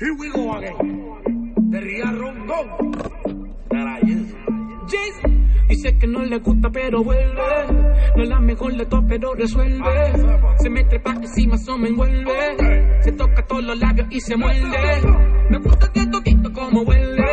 Here we go again. De Ría Rondón. Dice que no le gusta pero vuelve. No es la mejor de todas pero resuelve. Se me trepa encima, eso me envuelve. Se toca todos los labios y se muerde. Me gusta que toquito como huele.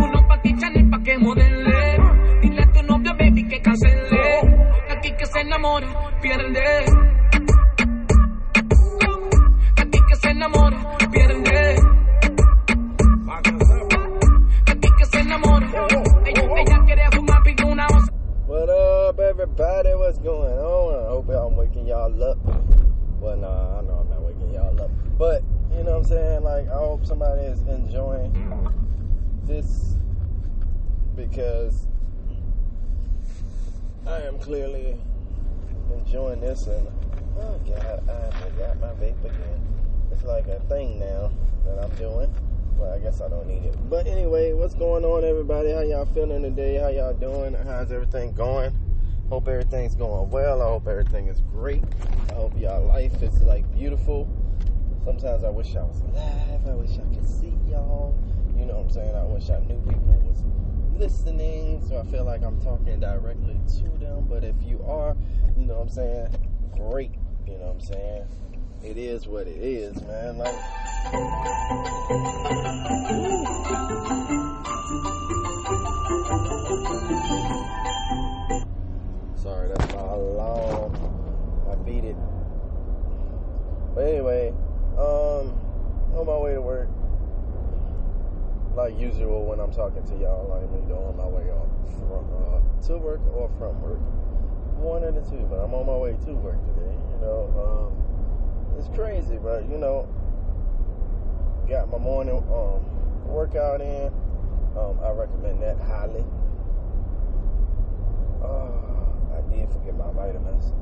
Uno pa' que ni pa' que modele. Dile a tu novio, baby, que cancele. Aquí que se enamora, pierde. Going on? I hope I'm waking y'all up. Well, nah, I know I'm not waking y'all up. But, you know what I'm saying? Like, I hope somebody is enjoying this because I am clearly enjoying this. And, oh, God, I forgot my vape again. It's like a thing now that I'm doing. Well, I guess I don't need it. But anyway, what's going on, everybody? How y'all feeling today? How y'all doing? How's everything going? Hope everything's going well. I hope everything is great. I hope y'all life is like beautiful. Sometimes I wish I was live. I wish I could see y'all. You know what I'm saying? I wish I knew people was listening, so I feel like I'm talking directly to them. But if you are, you know what I'm saying? Great. You know what I'm saying? It is what it is, man. Like. Sorry, that's my alarm. I beat it. But anyway, um, on my way to work, like usual when I'm talking to y'all, like me on my way off from uh, to work or from work, one of the two. But I'm on my way to work today. You know, um, it's crazy, but you know, got my morning um workout in. Um, I recommend that highly. Uh, I did forget my vitamins.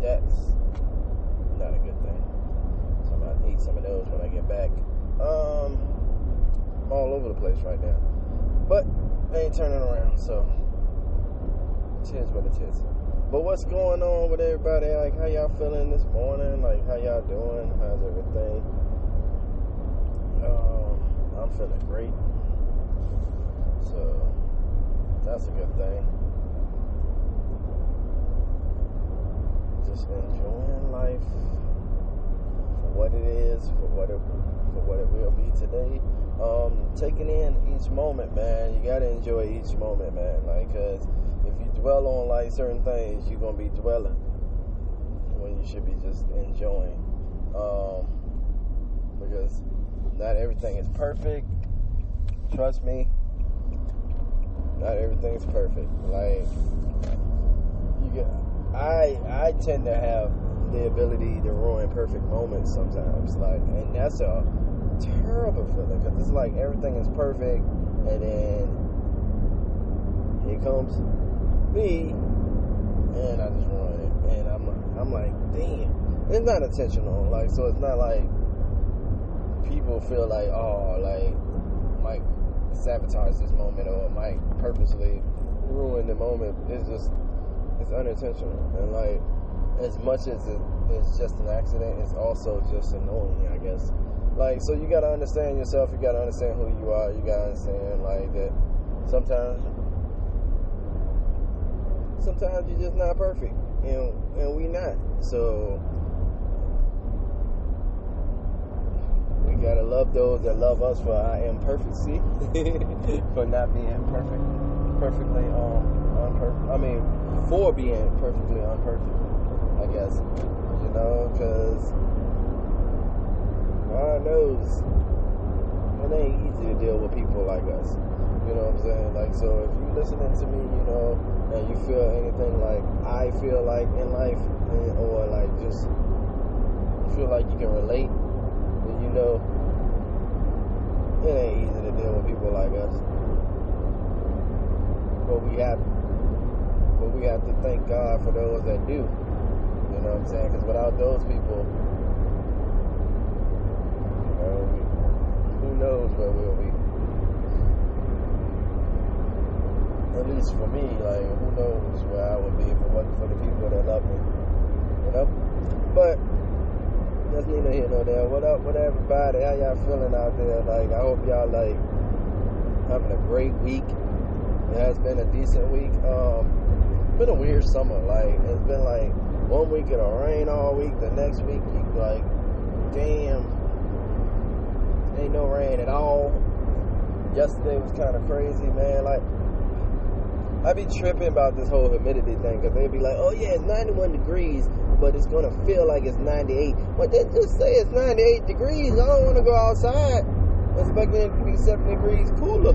That's not a good thing. So I'm gonna eat some of those when I get back. Um, I'm all over the place right now, but they ain't turning around. So it is what it is. But what's going on with everybody? Like, how y'all feeling this morning? Like, how y'all doing? How's everything? Um, I'm feeling great. So that's a good thing. Just enjoying life for what it is, for what it for what it will be today. Um, taking in each moment, man. You gotta enjoy each moment, man. Like, cause if you dwell on like certain things, you're gonna be dwelling when you should be just enjoying. Um, because not everything is perfect. Trust me, not everything's perfect. Like you get, I I tend to have the ability to ruin perfect moments sometimes. Like, and that's a terrible feeling because it's like everything is perfect, and then here comes me, and I just ruin it. And I'm I'm like, damn. It's not intentional. Like, so it's not like people feel like, oh, like Mike sabotage this moment or Mike purposely ruin the moment. It's just it's unintentional. And like as much as it, it's just an accident, it's also just annoying, I guess. Like so you gotta understand yourself, you gotta understand who you are, you gotta understand like that sometimes sometimes you're just not perfect. And and we not. So we gotta love those that love us for our imperfecy, for not being perfect, perfectly um unperfect. I mean, for being perfectly unperfect. I guess you know, because God knows it ain't easy to deal with people like us. You know what I'm saying? Like, so if you listening to me, you know, and you feel anything like I feel like in life, or like just feel like you can relate, then you know it ain't easy to deal with people like us. But we have, but we have to thank God for those that do. You know what I'm saying? Because without those people, you know, we, who knows where we'll be. At least for me, like, who knows where I would be if it wasn't for the people that love me. You know? But that's neither here nor there. What up with everybody? How y'all feeling out there? Like, I hope y'all like having a great week. It has been a decent week. Um, been a weird summer. Like, it's been like one week it'll rain all week. The next week you like, damn, ain't no rain at all. Yesterday was kind of crazy, man. Like, I be tripping about this whole humidity thing because they be like, oh yeah, it's 91 degrees, but it's gonna feel like it's 98. But then just say it's 98 degrees. I don't want to go outside expecting it to be 7 degrees cooler.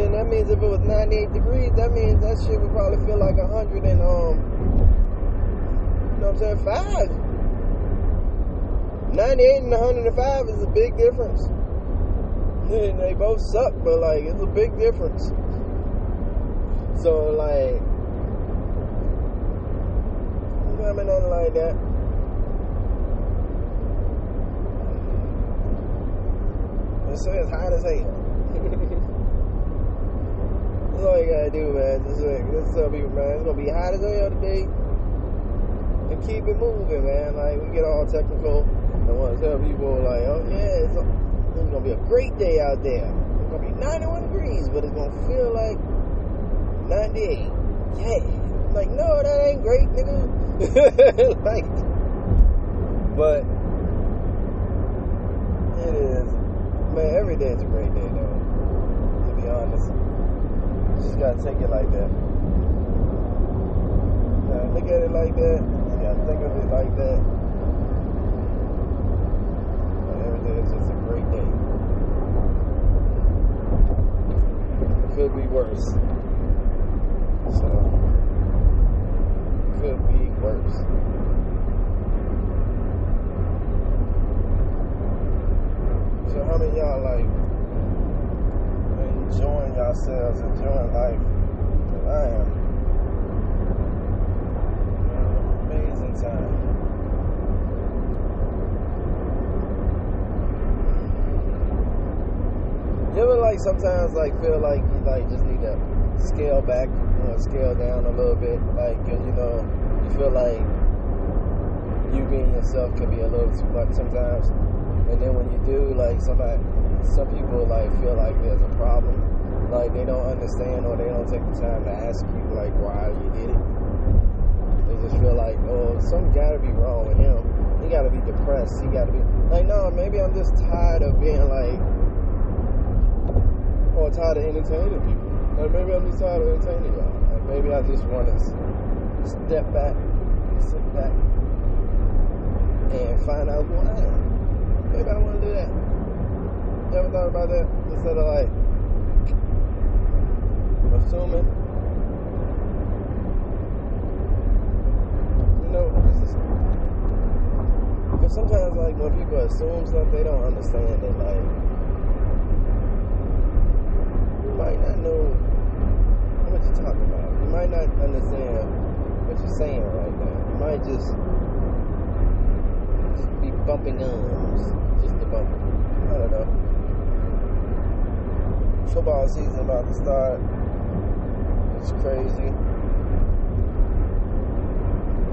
Then that means if it was 98 degrees, that means that shit would probably feel like 100 and um, you know what I'm saying, five. 98 and 105 is a big difference. And they both suck, but like it's a big difference. So like, I mean, nothing like that. It says hot as hell. That's all you gotta do, man. Just like, tell people, man, it's gonna be hot as hell today. And keep it moving, man. Like, we get all technical. I want to tell people, like, oh, yeah, it's, it's gonna be a great day out there. It's gonna be 91 degrees, but it's gonna feel like 98. Yeah. Like, no, that ain't great, nigga. like, but it is. Man, every day is a great day, though. To be honest, just gotta take it like that. Gotta look at it like that. You gotta think of it like that. And every day is just a great day. Could be worse. So, could be worse. So how many of y'all like enjoying yourselves, enjoying life? 'Cause I am. Amazing time. You ever like sometimes like feel like you like just need to scale back or scale down a little bit, Like you know you feel like you being yourself can be a little too much sometimes. And then when you do, like somebody, some people like feel like there's a problem, like they don't understand or they don't take the time to ask you like why you did it. They just feel like, oh, something got to be wrong with him. He got to be depressed. He got to be like, no, maybe I'm just tired of being like, or tired of entertaining people. Like maybe I'm just tired of entertaining y'all. Like maybe I just want to step back, sit back, and find out who I am. Maybe I want to do that. You ever thought about that? Instead of like assuming. You know, sometimes, like when people assume stuff, they don't understand it. Like you might not know what you're talking about. You might not understand what you're saying right now. You might just just be bumping gums, just a bump. I don't know. Football season about to start. It's crazy.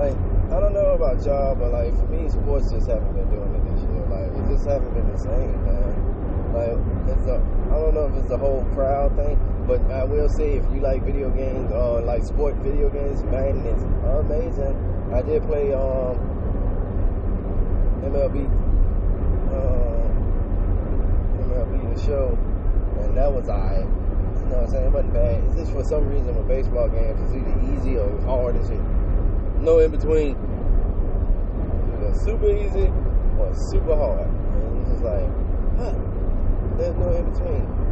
Like I don't know about y'all, but like for me, sports just haven't been doing it this year. Like it just haven't been the same, man. Like it's a I don't know if it's the whole crowd thing, but I will say if you like video games or like sport video games, Madden is amazing. I did play um MLB uh, MLB the show, and that was alright. You know what I'm saying? It wasn't bad. It's just for some reason with baseball games, it's either easy or hard as shit. No in between. Either super easy or super hard. And it's just like, huh, there's no in between.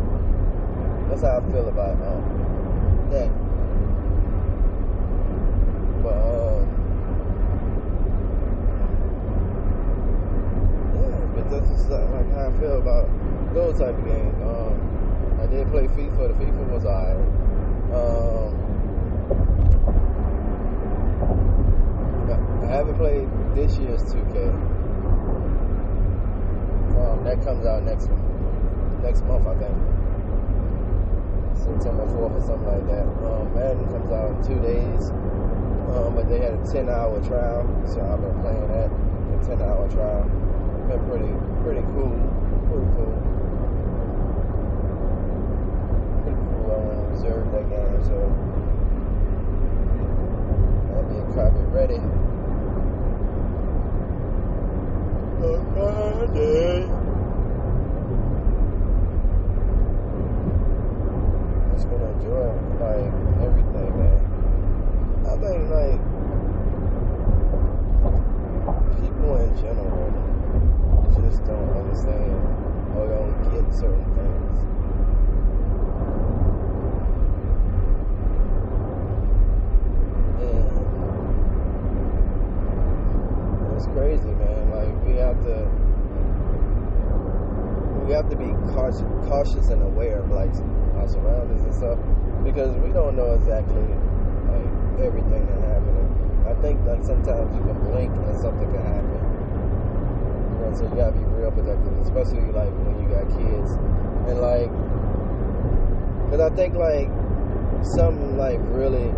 That's how I feel about um, that. But um, yeah, but that's just like how I feel about those type of games. Um, I did play FIFA. The FIFA was alright. Um, I haven't played this year's 2K. Um, that comes out next next month, I think. September 4th or something like that. Um, Madden comes out in two days. Um, but they had a 10 hour trial, so I've been playing that. The 10 hour trial. Been pretty, pretty cool. Pretty cool. Pretty cool. Want reserve that game, so I'll be copy ready. On Friday. Enjoy like everything, man. I think like people in general just don't understand or don't get certain things. And it's crazy, man. Like we have to we have to be cautious, cautious and aware of like our surroundings and stuff because we don't know exactly like everything that happening. I think like sometimes you can blink and something can happen. You know, so you gotta be real protective, especially like when you got kids. And like, cause I think like something like really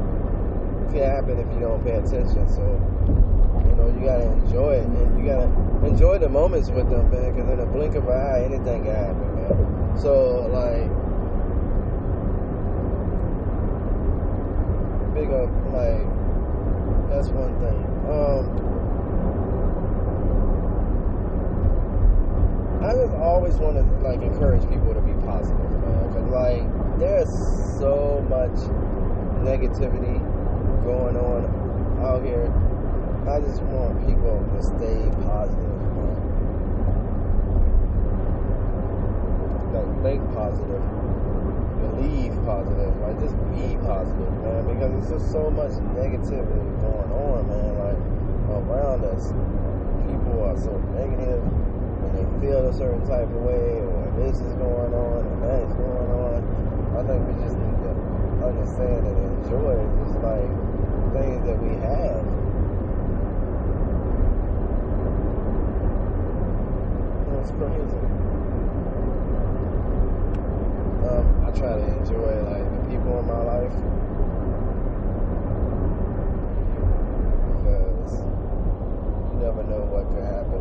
can happen if you don't pay attention. So you know you gotta enjoy it, and you gotta enjoy the moments with them, man. Cause in a blink of an eye, anything can happen, man. So like. Big up like that's one thing. Um I just always want to like encourage people to be positive, man. Cause like there's so much negativity going on out here. I just want people to stay positive, man. Like think positive believe positive, like just be positive, man, because there's just so much negativity going on, man, like around us. People are so negative and they feel a certain type of way, or this is going on and that is going on. I think we just need to understand and enjoy just like things that we have. It's crazy. Try to enjoy like the people in my life because you never know what could happen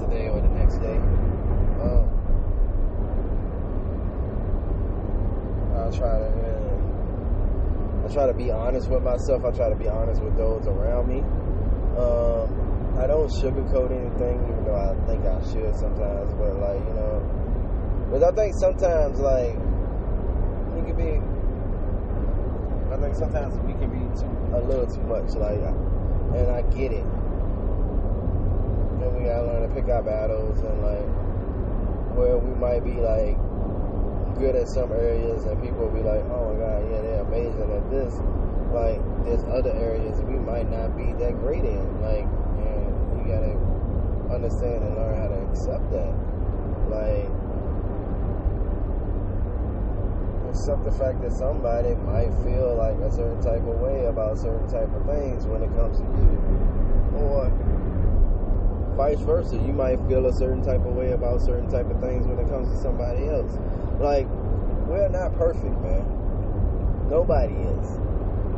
today or the next day. Um, I try to uh, I try to be honest with myself. I try to be honest with those around me. Um, I don't sugarcoat anything, even though I think I should sometimes. But like you know. But I think sometimes, like, we can be. I think sometimes we can be too a little too much, like, and I get it. And we gotta learn to pick our battles, and like, where we might be like good at some areas, and people will be like, "Oh my God, yeah, they're amazing at this." Like, there's other areas we might not be that great in, like, and we gotta understand and learn how to accept that, like accept the fact that somebody might feel like a certain type of way about certain type of things when it comes to you. Or vice versa. You might feel a certain type of way about certain type of things when it comes to somebody else. Like, we're not perfect, man. Nobody is.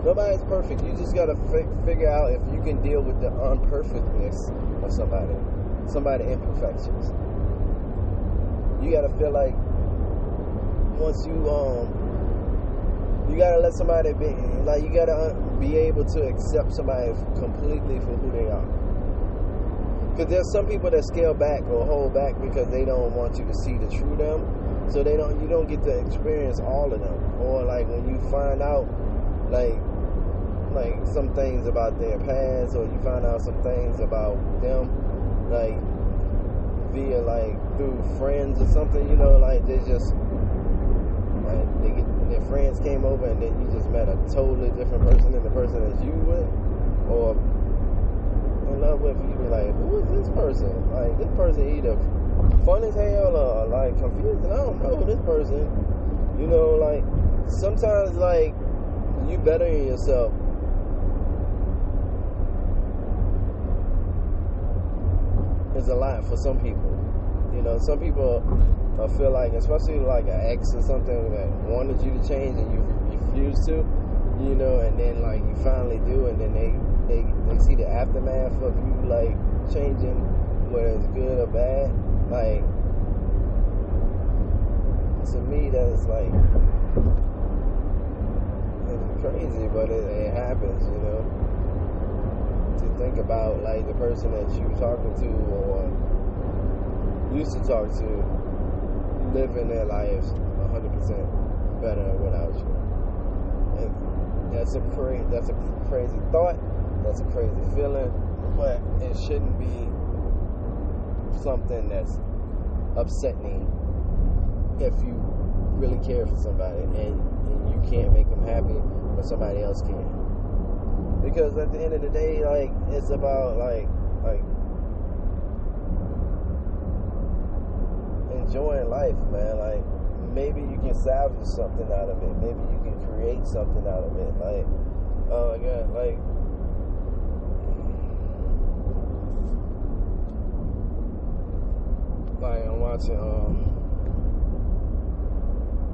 Nobody's perfect. You just gotta fi- figure out if you can deal with the unperfectness of somebody, somebody imperfections. You gotta feel like once you um you gotta let somebody be like you gotta be able to accept somebody completely for who they are. Because there's some people that scale back or hold back because they don't want you to see the true them. So they don't you don't get to experience all of them. Or like when you find out like like some things about their past or you find out some things about them like via like through friends or something you know like they just friends came over and then you just met a totally different person than the person that you with? Or in love with you be like who is this person? Like this person either fun as hell or like confused and I don't know this person. You know like sometimes like you better in yourself. Is a lot for some people you know some people I feel like, especially like an ex or something that wanted you to change and you refused to, you know, and then like you finally do, and then they they they see the aftermath of you like changing, whether it's good or bad. Like to me, that's like it's crazy, but it, it happens, you know. To think about like the person that you were talking to or used to talk to living their lives 100% better without you. And that's a crazy, that's a crazy thought. That's a crazy feeling, but it shouldn't be something that's upsetting if you really care for somebody and, and you can't make them happy, but somebody else can. Because at the end of the day, like it's about like like enjoying life, man. Like maybe you can salvage something out of it. Maybe you can create something out of it. Like, oh my god, like. Like I'm watching, um,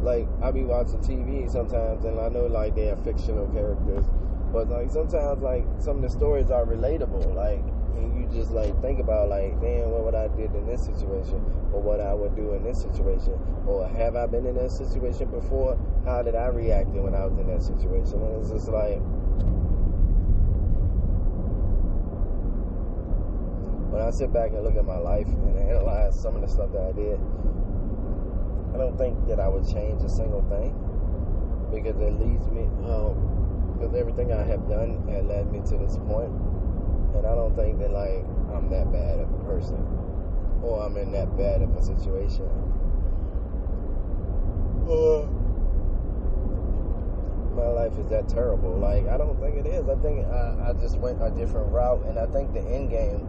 like I be watching TV sometimes, and I know like they are fictional characters, but like sometimes like some of the stories are relatable. Like and you just like think about like, damn, what would I did in this situation, or what I would do in this situation, or have I been in that situation before? How did I react when I was in that situation? And it's just like. When I sit back and look at my life and analyze some of the stuff that I did, I don't think that I would change a single thing because it leads me, um, because everything I have done had led me to this point and I don't think that like I'm that bad of a person or I'm in that bad of a situation. My life is that terrible. Like I don't think it is. I think I, I just went a different route, and I think the end game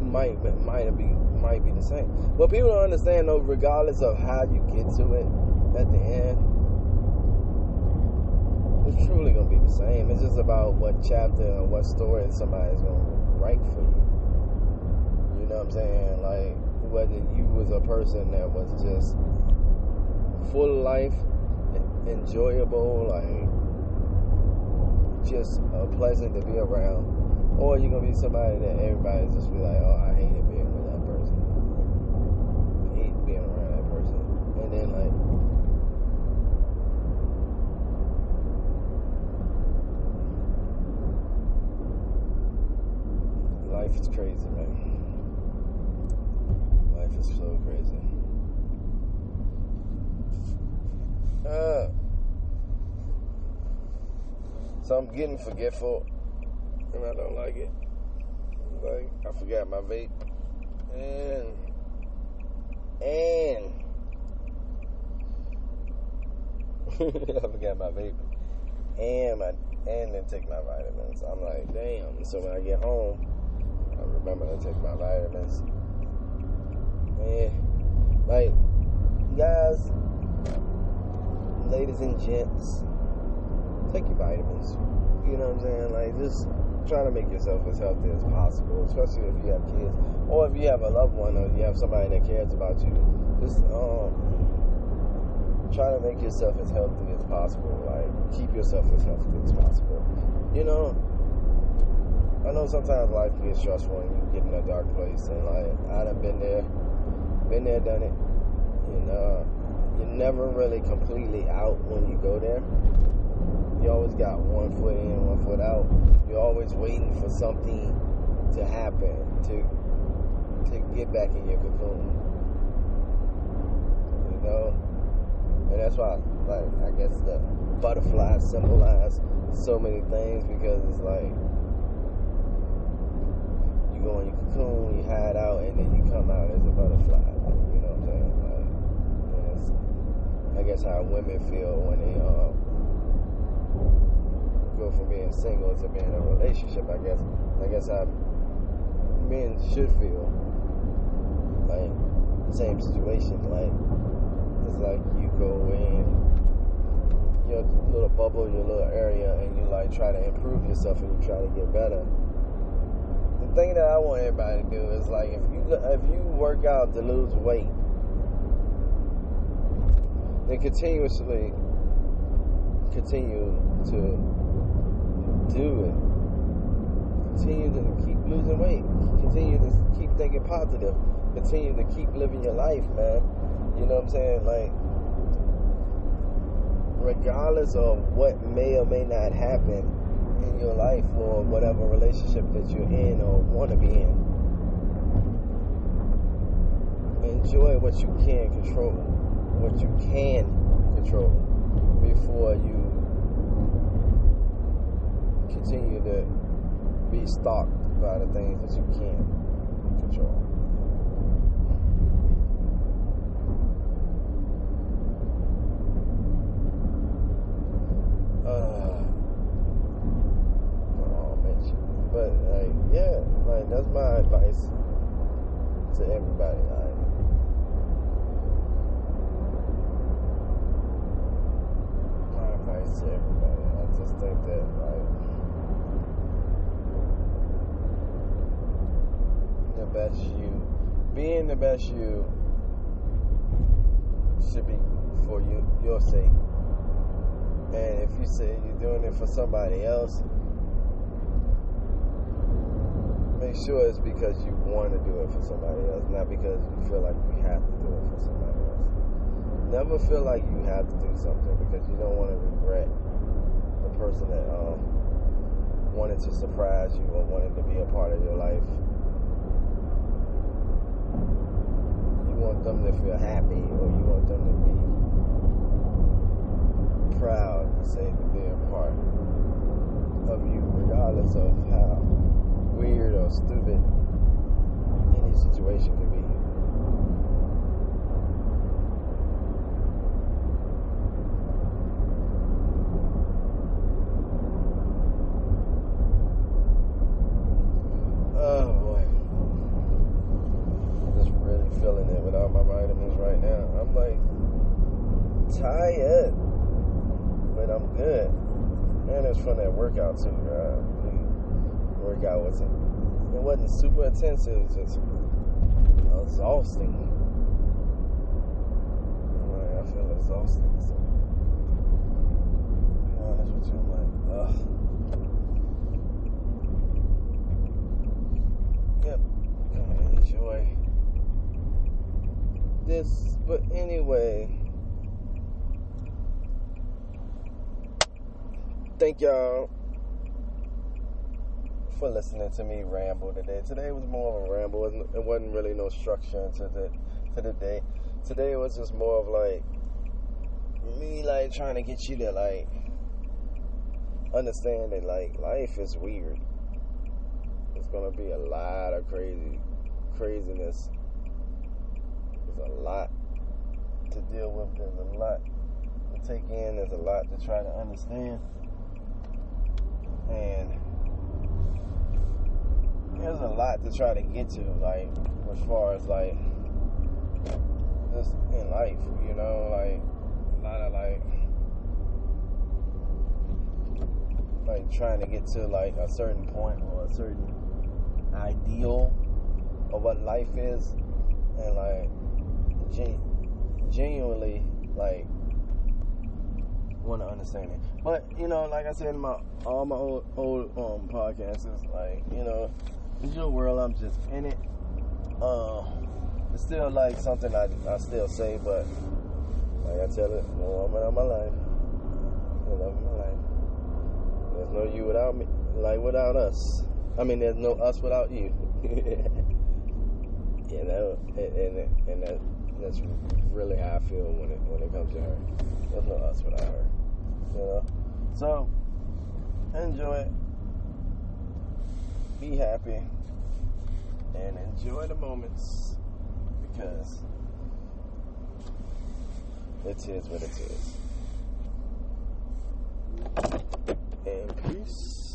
might might be might be the same. But people don't understand though. Regardless of how you get to it, at the end, it's truly gonna be the same. It's just about what chapter and what story somebody's gonna write for you. You know what I'm saying? Like whether you was a person that was just full of life, enjoyable, like just uh, pleasant to be around, or you're gonna be somebody that everybody's just be like, oh, I hated being with that person, I hate being around that person, and then like. Is crazy, man. Life is so crazy. Uh, so I'm getting forgetful, and I don't like it. Like I forgot my vape, and and I forgot my vape, and my and then take my vitamins. I'm like, damn. So when I get home, Remember to take my vitamins. Man, like, guys, ladies and gents, take your vitamins. You know what I'm saying? Like, just try to make yourself as healthy as possible, especially if you have kids or if you have a loved one or you have somebody that cares about you. Just um, try to make yourself as healthy as possible. Like, keep yourself as healthy as possible. You know, I know sometimes life gets stressful and you get in a dark place, and like I done been there, been there, done it. You uh, know, you're never really completely out when you go there. You always got one foot in, one foot out. You're always waiting for something to happen to to get back in your cocoon. You know, and that's why, like, I guess the butterflies symbolize so many things because it's like go in your cocoon, you hide out, and then you come out as a butterfly. You know what I'm saying? Like, it's, I guess how women feel when they uh, go from being single to being in a relationship. I guess, I guess how men should feel. Like same situation. Like it's like you go in your little bubble, your little area, and you like try to improve yourself and you try to get better thing that I want everybody to do is like if you if you work out to lose weight, then continuously continue to do it. Continue to keep losing weight. Continue to keep thinking positive. Continue to keep living your life, man. You know what I'm saying? Like, regardless of what may or may not happen in your life or whatever relationship that you're in or want to be in, enjoy what you can control, what you can control before you continue to be stalked by the things that you can't control. Uh, oh, Mitch. But like, yeah, like that's my advice to everybody. Like, my advice to everybody. I just think that like the best you, being the best you, should be for you your sake. And if you say you're doing it for somebody else, make sure it's because you want to do it for somebody else, not because you feel like you have to do it for somebody else. Never feel like you have to do something because you don't want to regret the person that um, wanted to surprise you or wanted to be a part of your life. You want them to feel happy or you want them to be proud to say that they're a part of you, regardless of how weird or stupid any situation can be. Oh boy. Just really feeling it my vitamins right now. I'm like tired, but I'm good. And it's from that workout too, bro. Workout wasn't it wasn't super intensive, it was just exhausting. Like, I feel exhausted. So, honest with you, I'm like, ugh. Yep, enjoy this. But anyway, thank y'all for listening to me ramble today. Today was more of a ramble. It wasn't- really no structure to the to the day. Today was just more of like me like trying to get you to like understand that like life is weird. It's gonna be a lot of crazy craziness. There's a lot to deal with. There's a lot to take in. There's a lot to try to understand. And there's a lot to try to get to, like as far as like just in life, you know, like a lot of like like trying to get to like a certain point or a certain ideal of what life is, and like gen- genuinely like want to understand it. But you know, like I said in my all my old old um podcasts, like you know, it's your world. I'm just in it. Uh, it's still like something I I still say, but like I tell it, no woman of my life, no love of my life. There's no you without me, like without us. I mean, there's no us without you. you know, and and, and that, that's really how I feel when it when it comes to her. There's no us without her. You know, so enjoy it be happy and enjoy the moments because it is what it is. And peace.